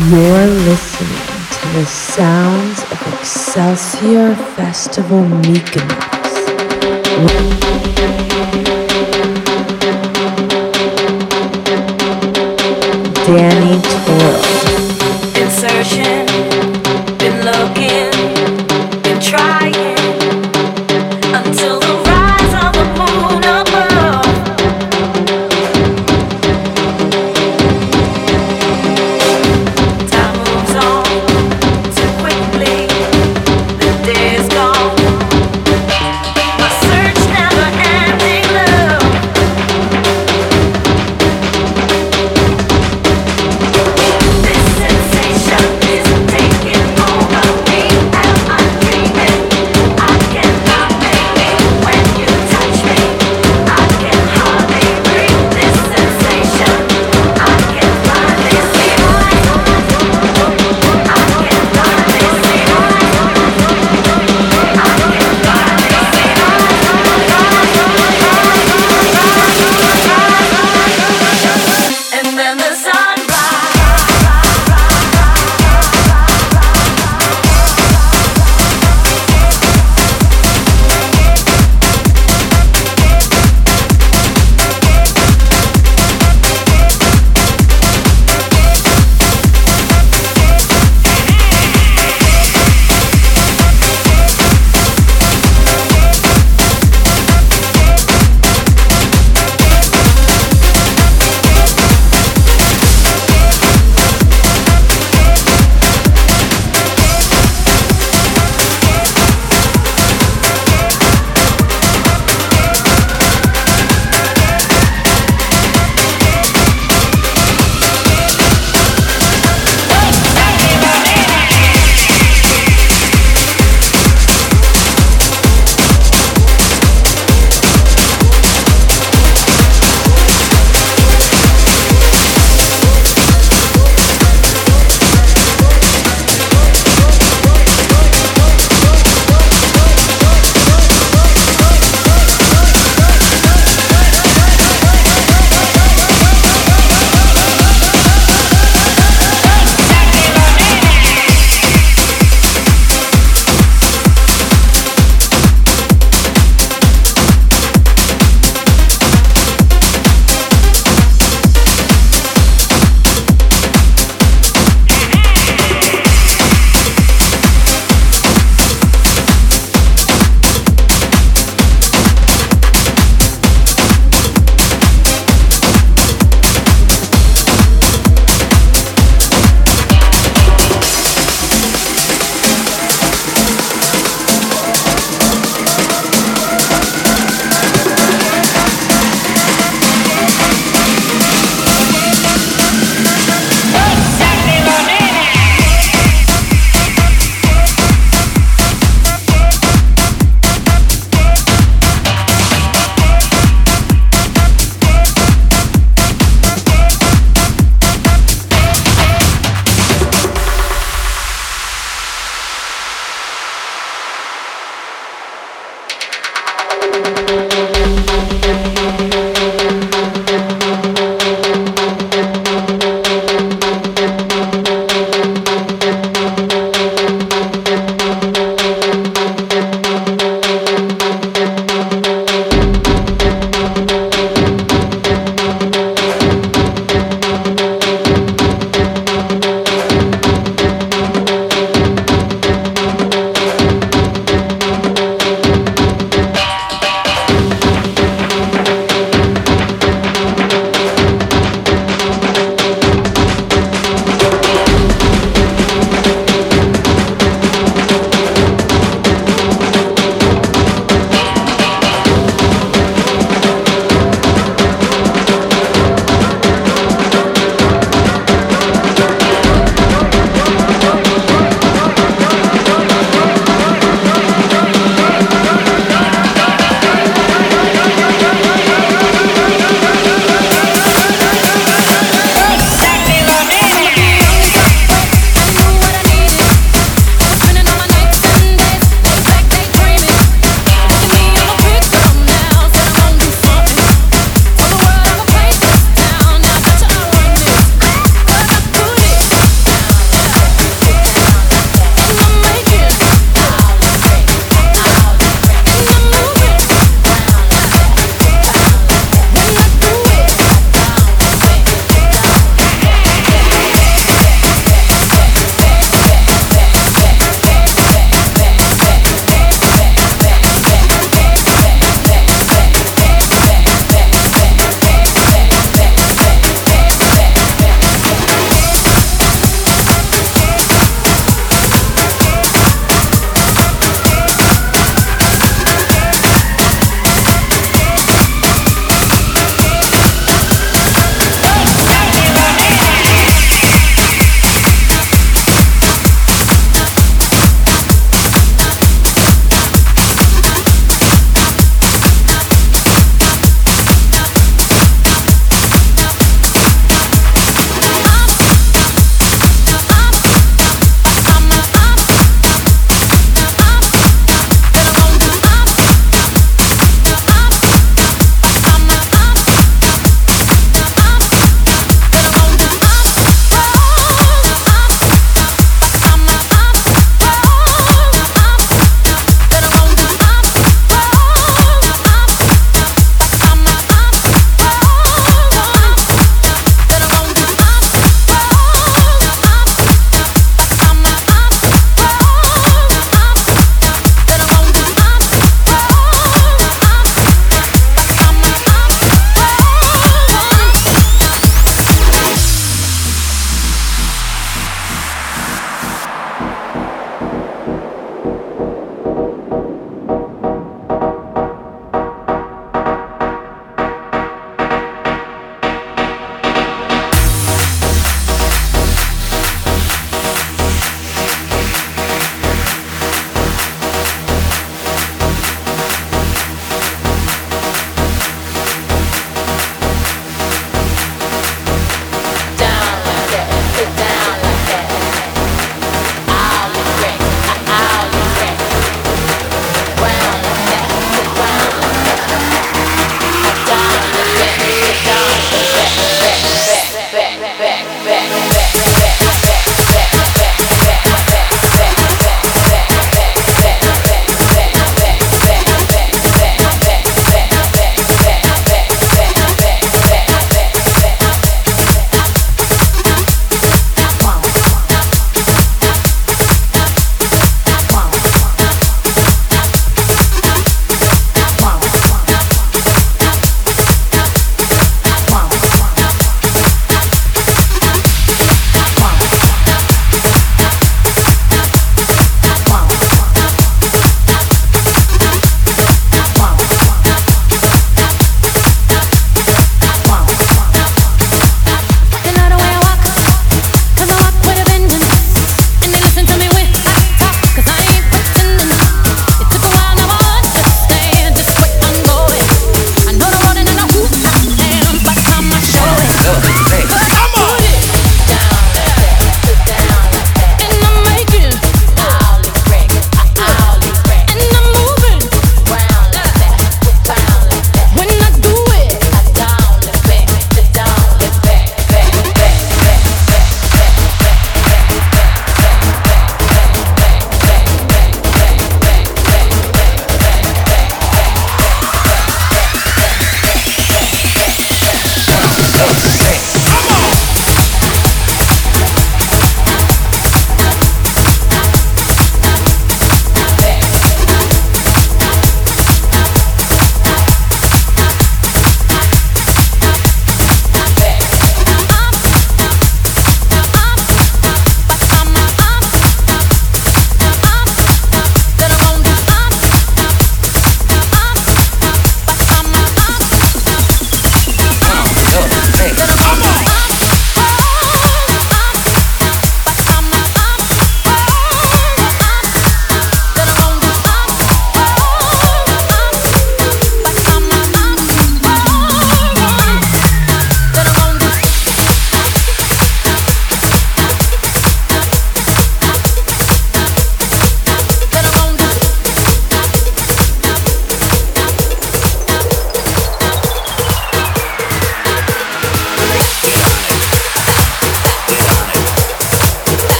You're listening to the sounds of XLSIOR Festival Mykonos. Danny Toro.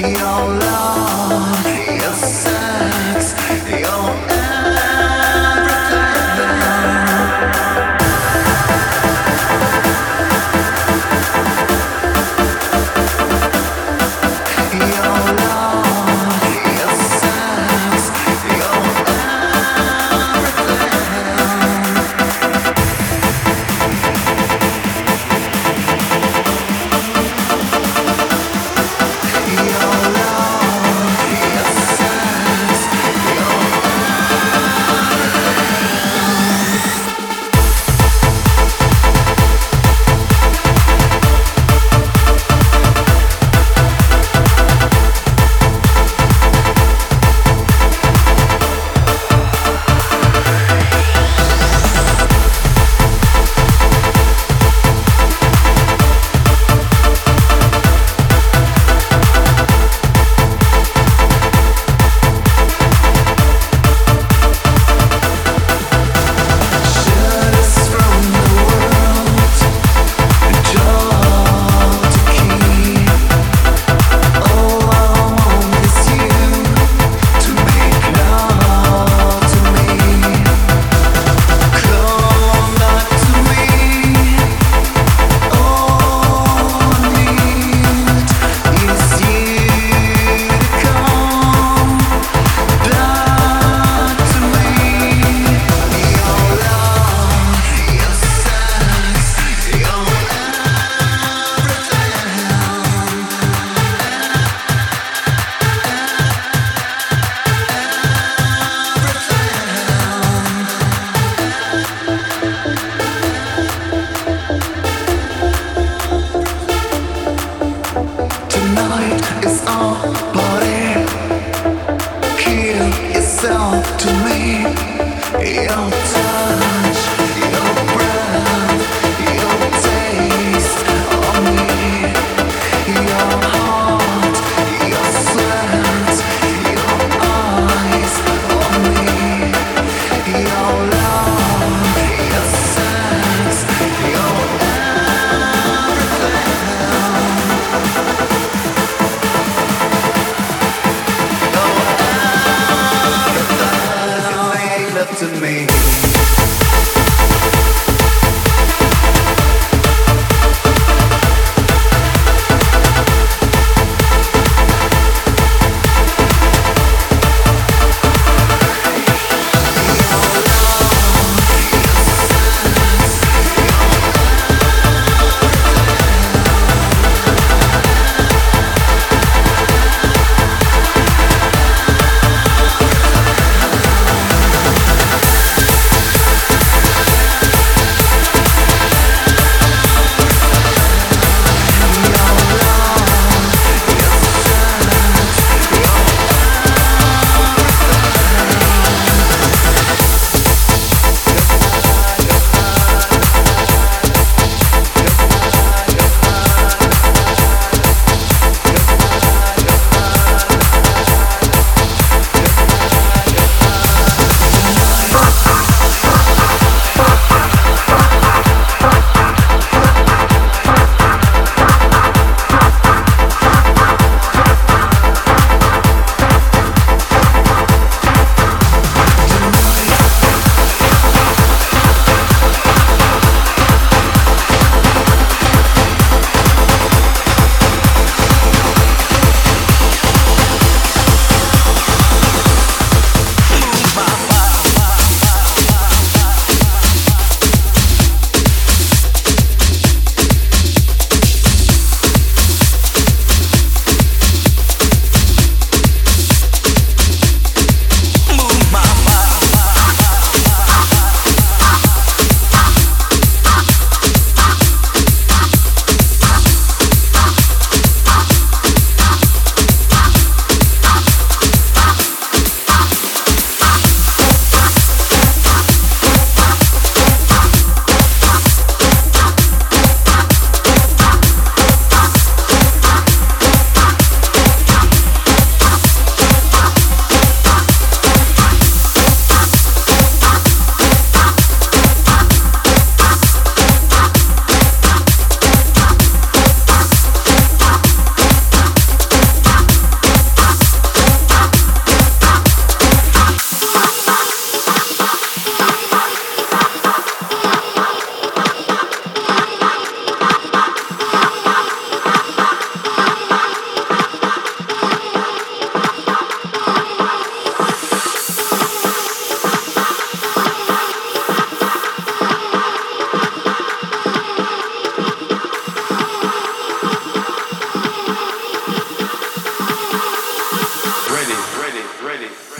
Your love, your sex,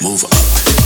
move up.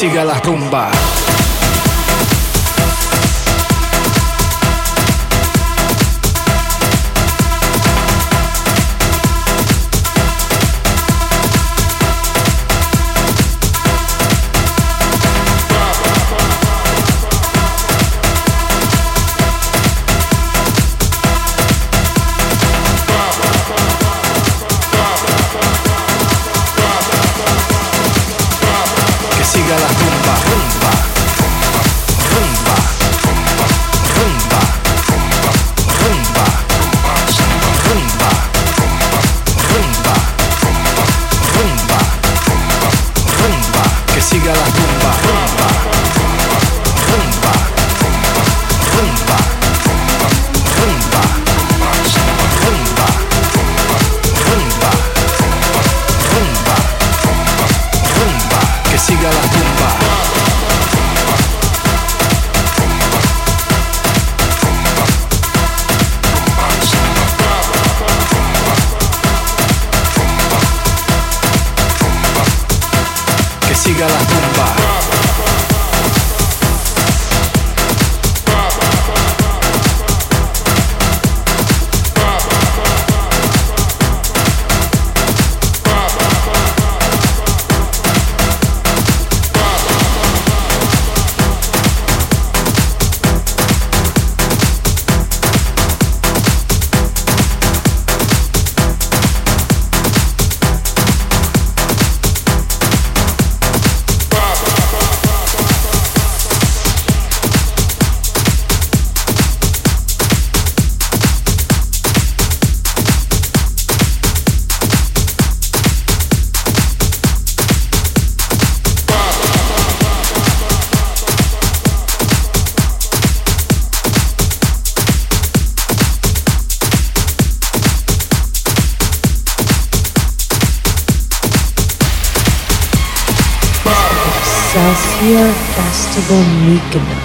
Siga la rumba. comfortable meekness.